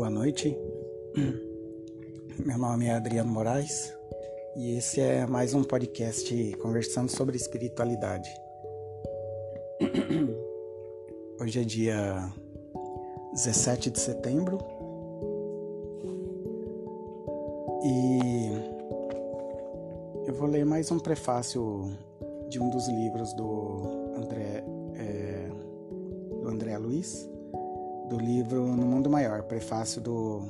Boa noite, meu nome é Adriano Moraes e esse é mais um podcast conversando sobre espiritualidade. Hoje é dia 17 de setembro e eu vou ler mais um prefácio de um dos livros do André, é, do André Luiz do livro No Mundo Maior, prefácio do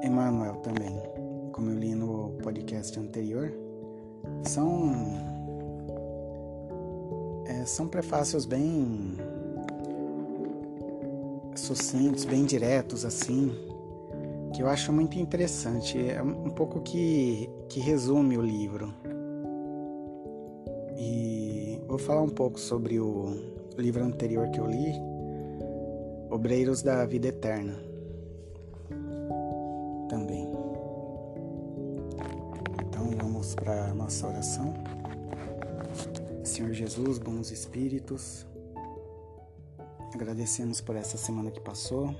Emmanuel também, como eu li no podcast anterior. São é, são prefácios bem sucintos, bem diretos assim, que eu acho muito interessante. É um pouco que, que resume o livro. E vou falar um pouco sobre o livro anterior que eu li, obreiros da vida eterna. Também. Então vamos para a nossa oração. Senhor Jesus, bons espíritos, agradecemos por essa semana que passou,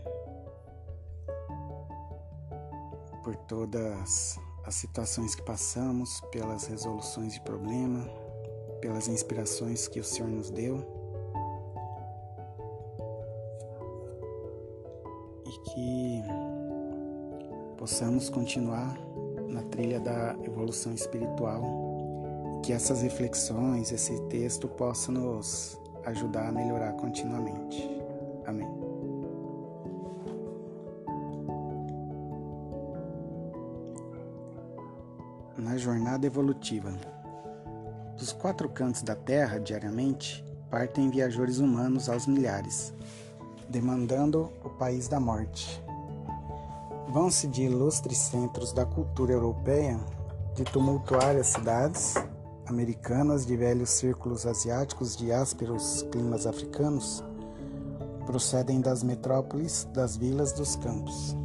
por todas as situações que passamos, pelas resoluções de problema, pelas inspirações que o Senhor nos deu. Que possamos continuar na trilha da evolução espiritual e que essas reflexões, esse texto possa nos ajudar a melhorar continuamente. Amém. Na jornada evolutiva. Dos quatro cantos da Terra, diariamente, partem viajores humanos aos milhares demandando país da morte. Vão-se de ilustres centros da cultura europeia, de tumultuárias cidades americanas, de velhos círculos asiáticos, de ásperos climas africanos, procedem das metrópoles, das vilas, dos campos.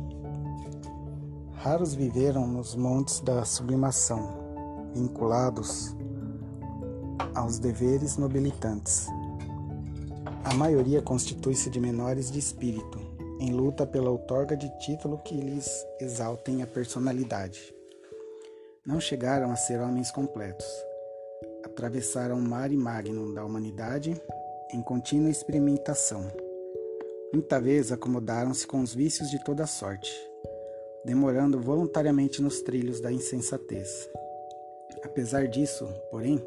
Raros viveram nos montes da sublimação, vinculados aos deveres nobilitantes a maioria constitui-se de menores de espírito, em luta pela outorga de título que lhes exaltem a personalidade. Não chegaram a ser homens completos. Atravessaram o mar e magno da humanidade em contínua experimentação. Muita vez acomodaram-se com os vícios de toda sorte, demorando voluntariamente nos trilhos da insensatez. Apesar disso, porém,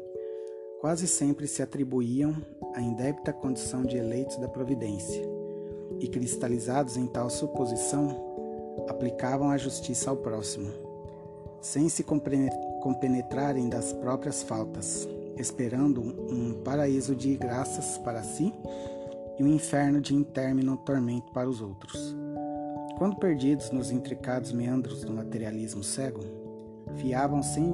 quase sempre se atribuíam a indébita condição de eleitos da providência, e cristalizados em tal suposição, aplicavam a justiça ao próximo, sem se compenetrarem das próprias faltas, esperando um paraíso de graças para si e um inferno de intermino tormento para os outros. Quando perdidos nos intricados meandros do materialismo cego, fiavam sem,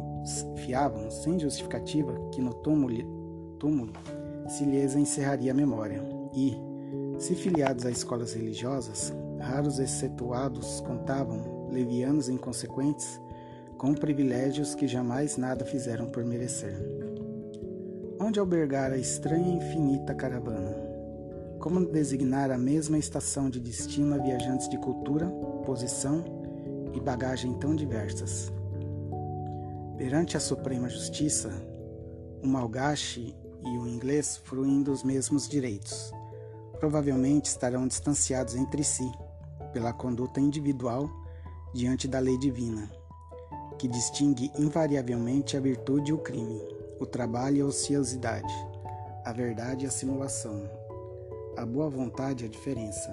fiavam sem justificativa que no túmulo, túmulo se lhes encerraria a memória, e, se filiados a escolas religiosas, raros excetuados contavam, levianos inconsequentes, com privilégios que jamais nada fizeram por merecer. Onde albergar a estranha e infinita caravana? Como designar a mesma estação de destino a viajantes de cultura, posição e bagagem tão diversas? Perante a Suprema Justiça, o malgache e o inglês fruem dos mesmos direitos. Provavelmente estarão distanciados entre si pela conduta individual diante da lei divina, que distingue invariavelmente a virtude e o crime, o trabalho e a ociosidade, a verdade e a simulação, a boa vontade e a diferença.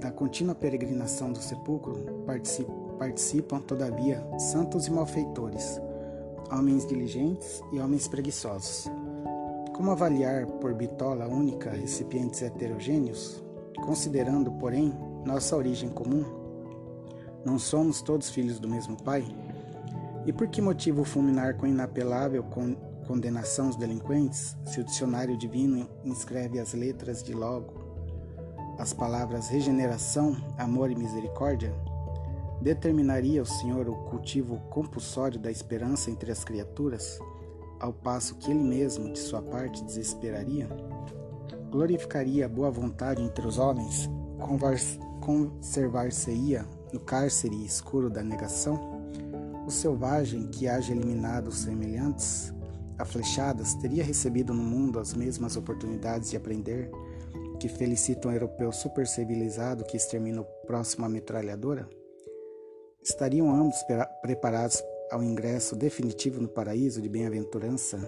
Da contínua peregrinação do sepulcro participam todavia, santos e malfeitores, homens diligentes e homens preguiçosos. Como avaliar por bitola única recipientes heterogêneos, considerando, porém, nossa origem comum? Não somos todos filhos do mesmo Pai? E por que motivo fulminar com inapelável con condenação os delinquentes, se o dicionário divino inscreve as letras de logo, as palavras regeneração, amor e misericórdia? Determinaria o Senhor o cultivo compulsório da esperança entre as criaturas, ao passo que ele mesmo, de sua parte, desesperaria? Glorificaria a boa vontade entre os homens, conservar-se-ia no cárcere escuro da negação? O selvagem que haja eliminado os semelhantes a flechadas teria recebido no mundo as mesmas oportunidades de aprender que felicita um europeu supercivilizado que extermina o próximo à metralhadora? Estariam ambos preparados ao ingresso definitivo no paraíso de bem-aventurança,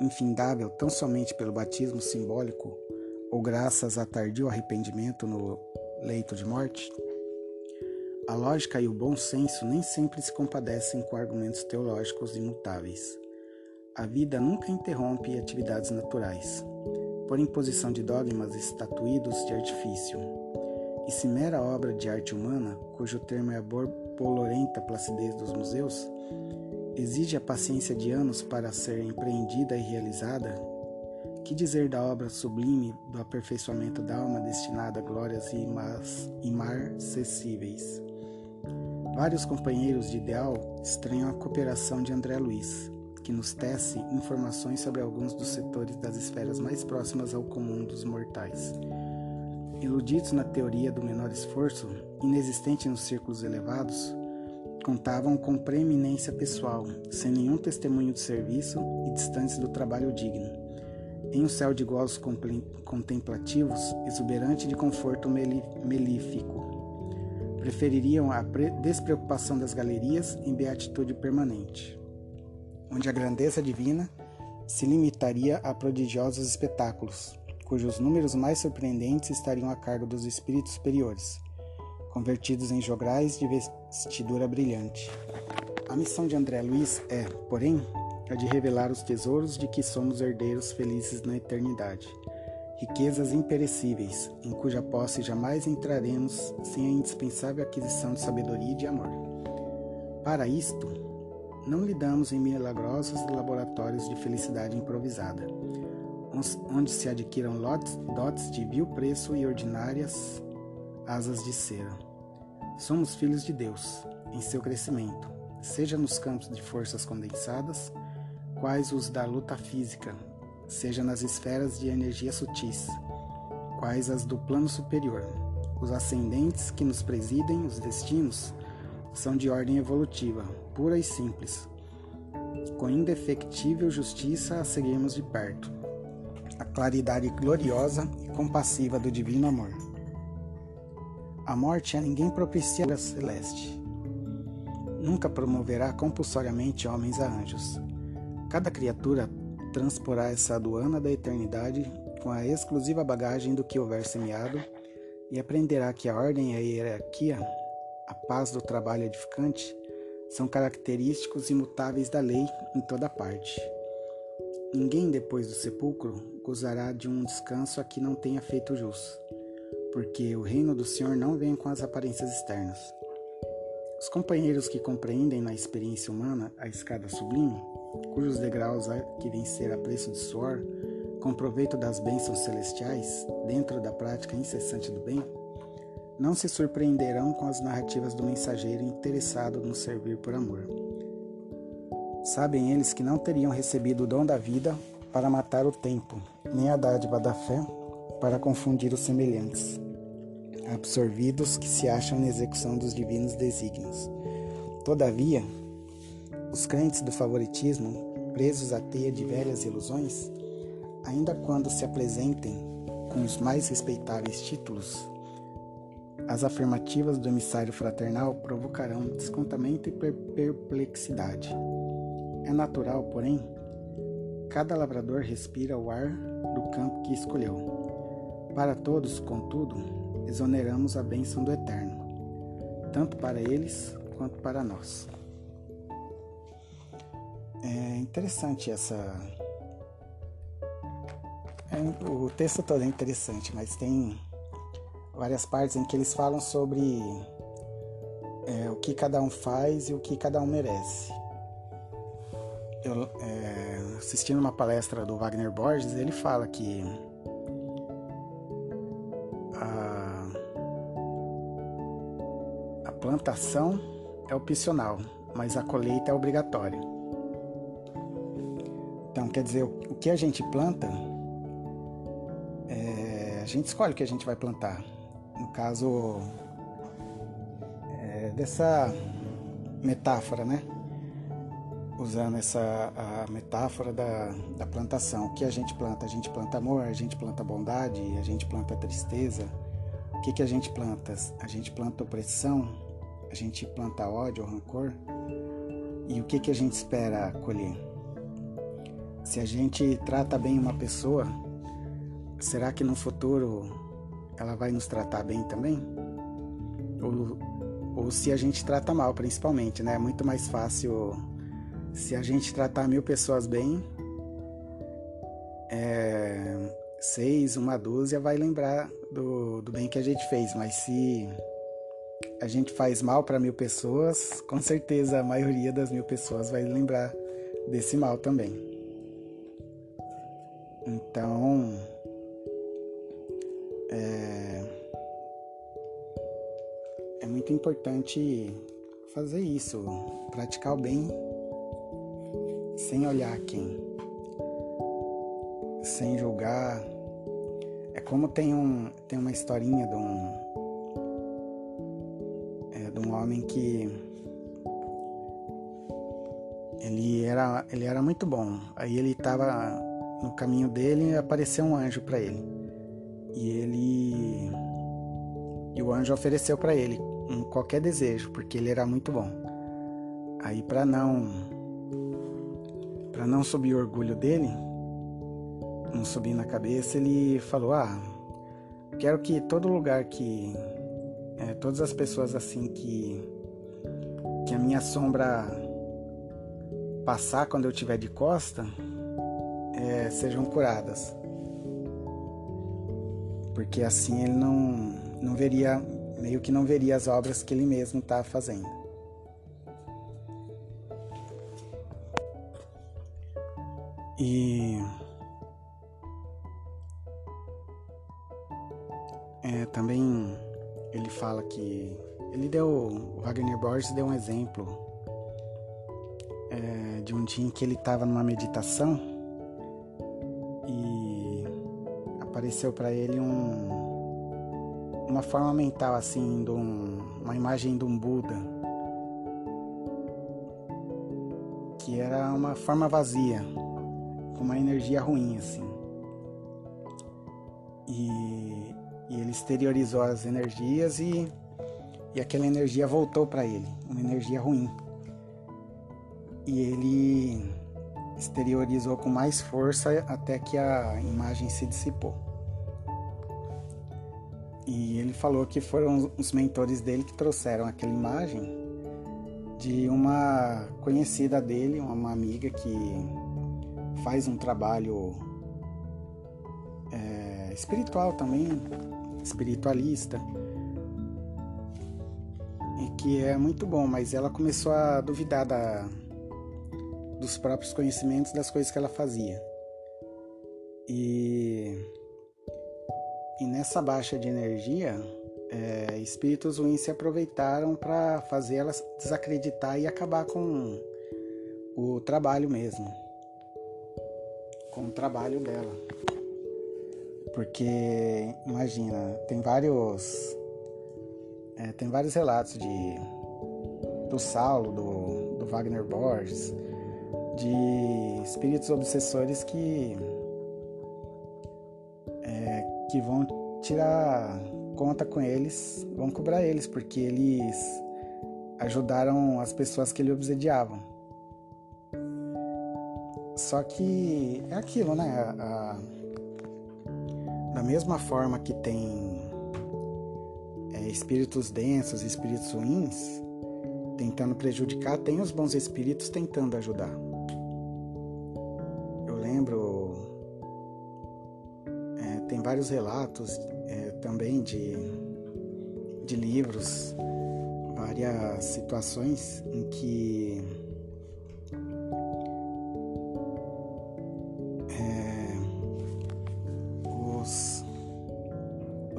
infindável tão somente pelo batismo simbólico ou graças a tardio arrependimento no leito de morte? A lógica e o bom senso nem sempre se compadecem com argumentos teológicos imutáveis. A vida nunca interrompe atividades naturais por imposição de dogmas estatuídos de artifício. E se mera obra de arte humana, cujo termo é a borbolorenta placidez dos museus, exige a paciência de anos para ser empreendida e realizada, que dizer da obra sublime do aperfeiçoamento da alma destinada a glórias imarcessíveis? Vários companheiros de ideal estranham a cooperação de André Luiz, que nos tece informações sobre alguns dos setores das esferas mais próximas ao comum dos mortais. Iludidos na teoria do menor esforço, inexistente nos círculos elevados, contavam com preeminência pessoal, sem nenhum testemunho de serviço e distantes do trabalho digno. Em um céu de gozos contemplativos, exuberante de conforto melífico, prefeririam a despreocupação das galerias em beatitude permanente onde a grandeza divina se limitaria a prodigiosos espetáculos, cujos números mais surpreendentes estariam a cargo dos espíritos superiores, convertidos em jograis de vestidura brilhante. A missão de André Luiz é, porém, a de revelar os tesouros de que somos herdeiros felizes na eternidade, riquezas imperecíveis, em cuja posse jamais entraremos sem a indispensável aquisição de sabedoria e de amor. Para isto, não lidamos em milagrosos laboratórios de felicidade improvisada, onde se adquiram lotes, dotes de vil preço e ordinárias asas de cera. Somos filhos de Deus, em seu crescimento, seja nos campos de forças condensadas, quais os da luta física, seja nas esferas de energia sutis, quais as do plano superior. Os ascendentes que nos presidem, os destinos, são de ordem evolutiva, pura e simples, com indefectível justiça a seguirmos de perto, a claridade gloriosa e compassiva do divino amor. A morte a ninguém propicia a celeste. Nunca promoverá compulsoriamente homens a anjos. Cada criatura transporá essa aduana da eternidade com a exclusiva bagagem do que houver semeado e aprenderá que a ordem e a hierarquia, a paz do trabalho edificante, são característicos imutáveis da lei em toda parte. Ninguém depois do sepulcro gozará de um descanso a que não tenha feito jus, porque o reino do Senhor não vem com as aparências externas. Os companheiros que compreendem na experiência humana a escada sublime, cujos degraus há que vencer a preço de suor, com proveito das bênçãos celestiais, dentro da prática incessante do bem, não se surpreenderão com as narrativas do mensageiro interessado no servir por amor. Sabem eles que não teriam recebido o dom da vida para matar o tempo, nem a dádiva da fé para confundir os semelhantes, absorvidos que se acham na execução dos divinos desígnios. Todavia, os crentes do favoritismo, presos à teia de velhas ilusões, ainda quando se apresentem com os mais respeitáveis títulos, as afirmativas do emissário fraternal provocarão descontamento e perplexidade. É natural, porém, cada lavrador respira o ar do campo que escolheu. Para todos, contudo, exoneramos a bênção do Eterno, tanto para eles quanto para nós. É interessante essa. É, o texto todo é interessante, mas tem várias partes em que eles falam sobre é, o que cada um faz e o que cada um merece. Eu, é, assistindo uma palestra do Wagner Borges, ele fala que a, a plantação é opcional, mas a colheita é obrigatória. Então, quer dizer, o, que a gente planta, é, a gente escolhe o que a gente vai plantar. no caso é, dessa metáfora, né? Usando essa a metáfora da, da plantação. O que a gente planta? A gente planta amor, a gente planta bondade, a gente planta tristeza. O que, que a gente planta? A gente planta opressão, a gente planta ódio, rancor. E o que, que a gente espera colher? Se a gente trata bem uma pessoa, será que no futuro ela vai nos tratar bem também? Ou, ou se a gente trata mal, principalmente, né? É muito mais fácil se a gente tratar mil pessoas bem, é, seis, uma dúzia vai lembrar do, do bem que a gente fez, mas se a gente faz mal para mil pessoas, com certeza a maioria das mil pessoas vai lembrar desse mal também. Então, é, é muito importante fazer isso, praticar o bem sem olhar quem, sem julgar. É como tem, um, tem uma historinha de um, é, de um homem que ele era, ele era muito bom. Aí ele estava no caminho dele e apareceu um anjo para ele. E ele e o anjo ofereceu para ele um qualquer desejo, porque ele era muito bom. Aí para não não subir o orgulho dele, não subir na cabeça, ele falou: "Ah, quero que todo lugar que é, todas as pessoas assim que que a minha sombra passar quando eu tiver de costa é, sejam curadas porque assim ele não, não veria, meio que não veria as obras que ele mesmo está fazendo. E é, também ele fala que ele deu, Wagner Borges deu um exemplo é, de um dia em que ele estava numa meditação apareceu para ele um, uma forma mental assim, de um, uma imagem de um Buda, que era uma forma vazia, com uma energia ruim assim. E, e ele exteriorizou as energias e, e aquela energia voltou para ele, uma energia ruim. E ele exteriorizou com mais força até que a imagem se dissipou. E ele falou que foram os mentores dele que trouxeram aquela imagem de uma conhecida dele, uma amiga que faz um trabalho é, espiritual também, espiritualista, que é muito bom, mas ela começou a duvidar da, dos próprios conhecimentos das coisas que ela fazia. E e nessa baixa de energia, é, espíritos ruins se aproveitaram para fazer ela desacreditar e acabar com o trabalho mesmo. Com o trabalho dela. Porque, imagina, tem vários. É, tem vários relatos de do Saulo, do, do Wagner Borges, de espíritos obsessores que que vão tirar conta com eles, vão cobrar eles, porque eles ajudaram as pessoas que ele obsediavam. Só que é aquilo, né? A, da mesma forma que tem é, espíritos densos, espíritos ruins, tentando prejudicar, tem os bons espíritos tentando ajudar. vários relatos é, também de, de livros, várias situações em que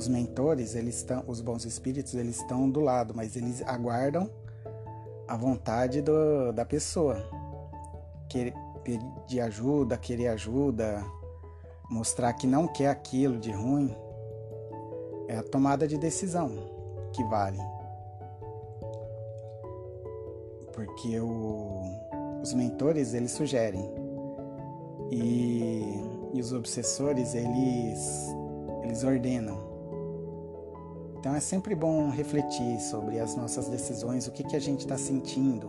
os mentores, eles estão, os bons espíritos, eles estão do lado, mas eles aguardam a vontade do, da pessoa. Querer pedir ajuda, querer ajuda, mostrar que não quer aquilo de ruim, é a tomada de decisão que vale. Porque o, os mentores eles sugerem e, e os obsessores eles eles ordenam. Então é sempre bom refletir sobre as nossas decisões, o que, que a gente está sentindo,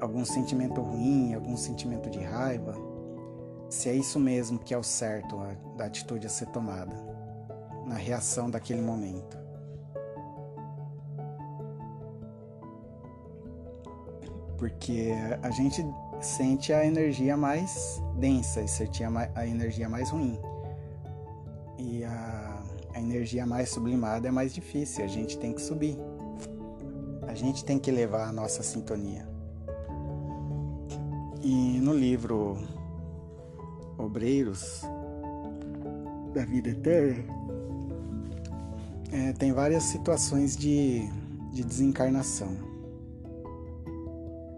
algum sentimento ruim, algum sentimento de raiva, se é isso mesmo que é o certo a, da atitude a ser tomada, na reação daquele momento. Porque a gente sente a energia mais densa e sente a energia mais ruim. E a, a energia mais sublimada é mais difícil, a gente tem que subir. A gente tem que levar a nossa sintonia. E no livro Obreiros da Vida Eterna, é, tem várias situações de, de desencarnação.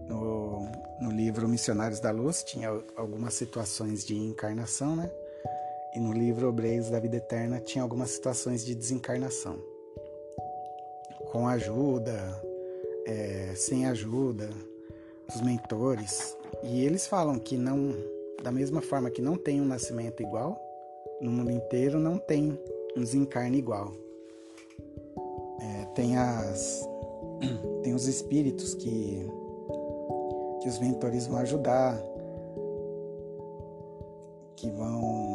No, no livro Missionários da Luz tinha algumas situações de encarnação, né? E no livro Obreiros da Vida Eterna tinha algumas situações de desencarnação. Com ajuda, é, sem ajuda, dos mentores. E eles falam que não, da mesma forma que não tem um nascimento igual, no mundo inteiro não tem um desencarne igual. É, tem as tem os espíritos que que os mentores vão ajudar, que vão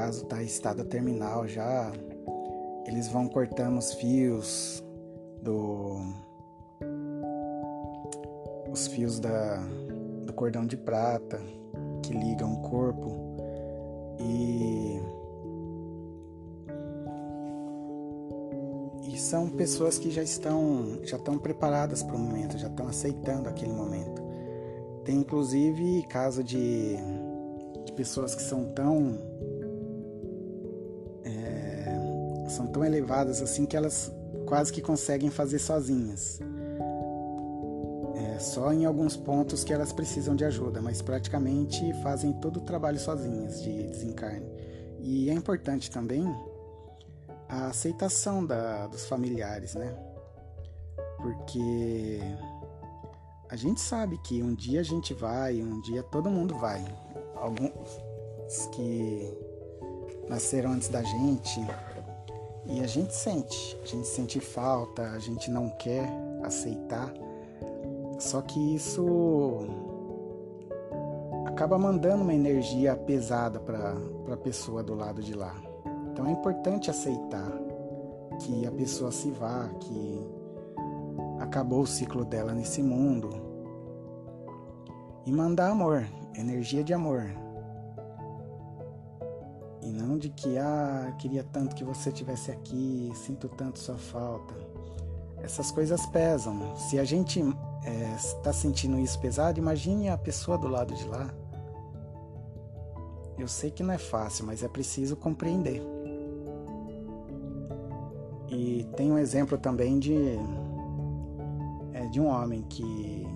caso tá estado terminal já, eles vão cortando os fios do os fios da, do cordão de prata que ligam o corpo e, e são pessoas que já estão já estão preparadas para o momento, já estão aceitando aquele momento. Tem inclusive caso de, de pessoas que são tão tão elevadas assim que elas quase que conseguem fazer sozinhas só em alguns pontos que elas precisam de ajuda, mas praticamente fazem todo o trabalho sozinhas de desencarne. E é importante também a aceitação da, dos familiares, né? Porque a gente sabe que um dia a gente vai, um dia todo mundo vai. Alguns que nasceram antes da gente e a gente sente, a gente sente falta, a gente não quer aceitar só que isso acaba mandando uma energia pesada para a pessoa do lado de lá. Então é importante aceitar que a pessoa se vá, que acabou o ciclo dela nesse mundo. E mandar amor, energia de amor. E não de que, ah, queria tanto que você tivesse aqui, sinto tanto sua falta. Essas coisas pesam. Se a gente está é, sentindo isso pesado, imagine a pessoa do lado de lá. Eu sei que não é fácil, mas é preciso compreender. E tem um exemplo também de, é, de um homem que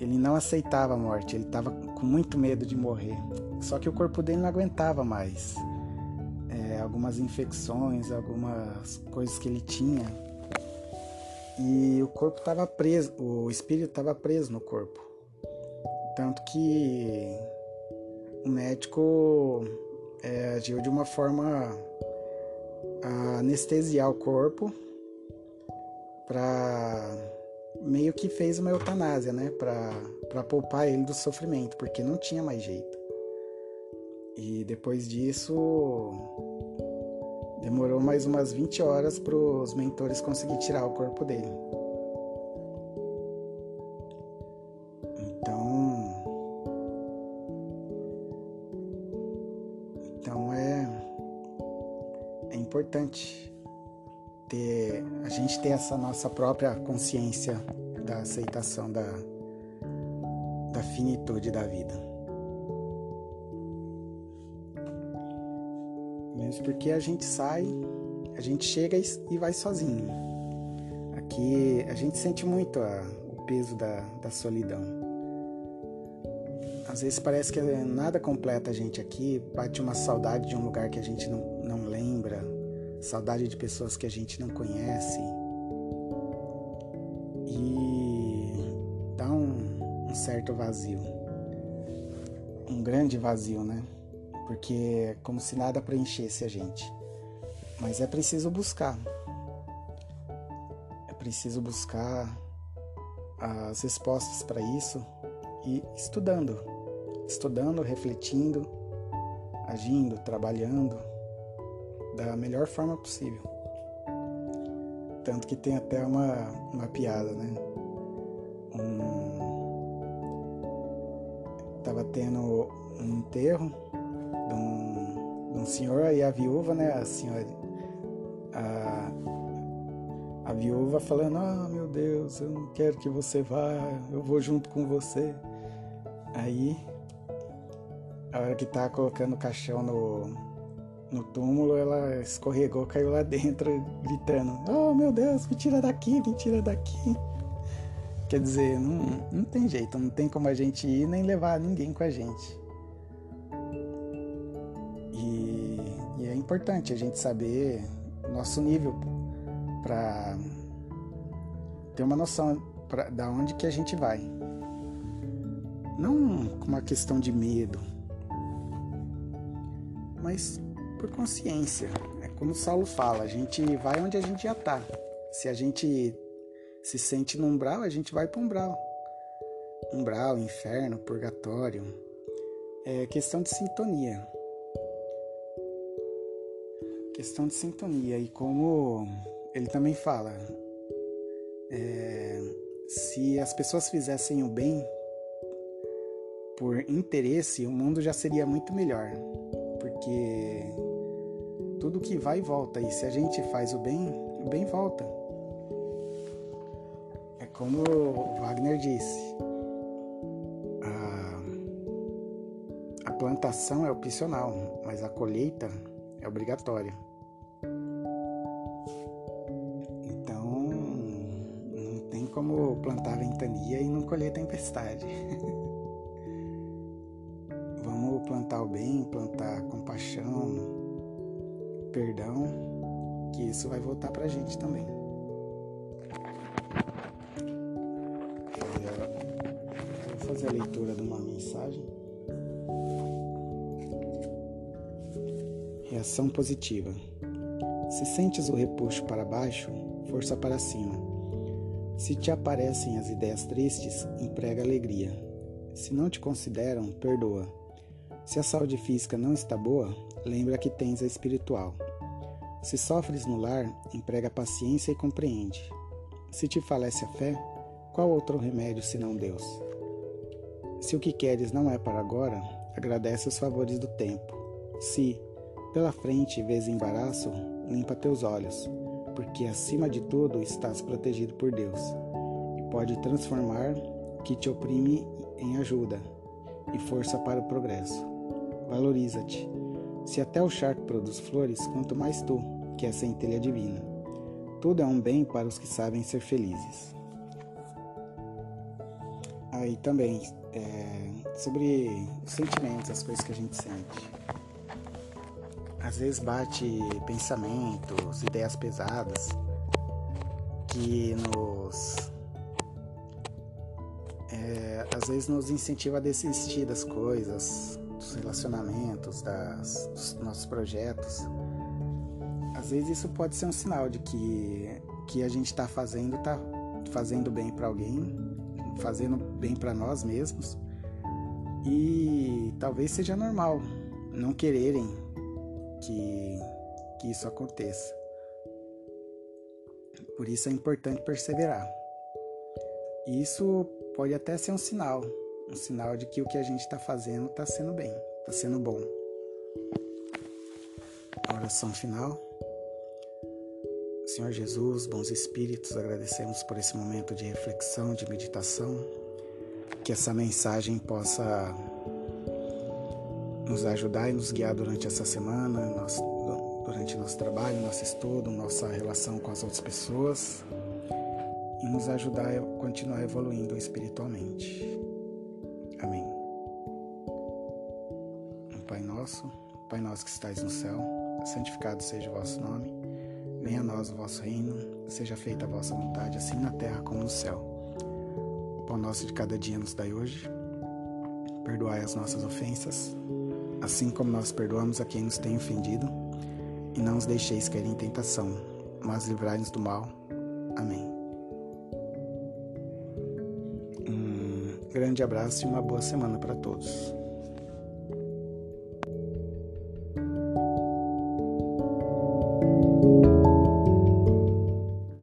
ele não aceitava a morte, ele estava com muito medo de morrer. Só que o corpo dele não aguentava mais. É, algumas infecções, algumas coisas que ele tinha e o corpo estava preso, o espírito estava preso no corpo. Tanto que o médico é, agiu de uma forma a anestesiar o corpo para meio que fez uma eutanásia, né, para poupar ele do sofrimento, porque não tinha mais jeito. E depois disso Demorou mais umas 20 horas para os mentores conseguir tirar o corpo dele. Então. Então é. É importante gente ter essa nossa própria consciência da aceitação da, da finitude da vida. Mesmo porque a gente sai, a gente chega e vai sozinho. Aqui a gente sente muito a, o peso da, da solidão. às vezes parece que nada completa a gente aqui, bate uma saudade de um lugar que a gente não, não lembra, saudade de pessoas que a gente não conhece. E dá um, um certo vazio. Um grande vazio, né? Porque é como se nada preenchesse a gente. Mas é preciso buscar. É preciso buscar as respostas para isso e estudando estudando, refletindo, agindo, trabalhando da melhor forma possível. Tanto que tem até uma, uma piada, né? Um... Tava tendo um enterro de um, de um senhor e a viúva, né? A senhora. A, a viúva falando: Ah, meu Deus, eu não quero que você vá, eu vou junto com você. Aí a hora que tá colocando o caixão no, no túmulo, ela escorregou, caiu lá dentro, gritando: Oh meu Deus, me tira daqui, me tira daqui. Quer dizer, não, não tem jeito, não tem como a gente ir nem levar ninguém com a gente. E, e é importante a gente saber nosso nível para ter uma noção pra, da onde que a gente vai. Não com uma questão de medo, mas por consciência. É como Saulo fala, a gente vai onde a gente já está. Se a gente se sente no umbral, a gente vai para umbral. Umbral, inferno, purgatório. É questão de sintonia. Questão de sintonia. E como ele também fala, é, se as pessoas fizessem o bem por interesse, o mundo já seria muito melhor porque tudo que vai volta, e se a gente faz o bem, o bem volta. É como Wagner disse, a, a plantação é opcional, mas a colheita é obrigatória. Então, não tem como plantar ventania e não colher tempestade. plantar o bem, plantar compaixão, perdão, que isso vai voltar pra gente também. Vou fazer a leitura de uma mensagem. Reação positiva. Se sentes o repuxo para baixo, força para cima. Se te aparecem as ideias tristes, emprega alegria. Se não te consideram, perdoa. Se a saúde física não está boa, lembra que tens a espiritual. Se sofres no lar, emprega paciência e compreende. Se te falece a fé, qual outro remédio senão Deus? Se o que queres não é para agora, agradece os favores do tempo. Se, pela frente, vês embaraço, limpa teus olhos, porque acima de tudo estás protegido por Deus, e pode transformar o que te oprime em ajuda e força para o progresso valoriza-te. Se até o charco produz flores, quanto mais tu, que é a centelha divina. Tudo é um bem para os que sabem ser felizes. Aí também, é, sobre os sentimentos, as coisas que a gente sente. Às vezes bate pensamentos, ideias pesadas que nos é, às vezes nos incentiva a desistir das coisas, dos relacionamentos, das, dos nossos projetos. Às vezes isso pode ser um sinal de que que a gente está fazendo está fazendo bem para alguém, fazendo bem para nós mesmos. E talvez seja normal não quererem que, que isso aconteça. Por isso é importante perseverar. Isso pode até ser um sinal um sinal de que o que a gente está fazendo está sendo bem, está sendo bom. Oração final. Senhor Jesus, bons espíritos, agradecemos por esse momento de reflexão, de meditação, que essa mensagem possa nos ajudar e nos guiar durante essa semana, durante nosso trabalho, nosso estudo, nossa relação com as outras pessoas e nos ajudar a continuar evoluindo espiritualmente. Amém. Pai Nosso, Pai Nosso que estais no céu, santificado seja o vosso nome. Venha a nós o vosso reino, seja feita a vossa vontade, assim na terra como no céu. O pão nosso de cada dia nos dai hoje. Perdoai as nossas ofensas, assim como nós perdoamos a quem nos tem ofendido. E não os deixeis cair em tentação, mas livrai-nos do mal. Amém. Um grande abraço e uma boa semana para todos.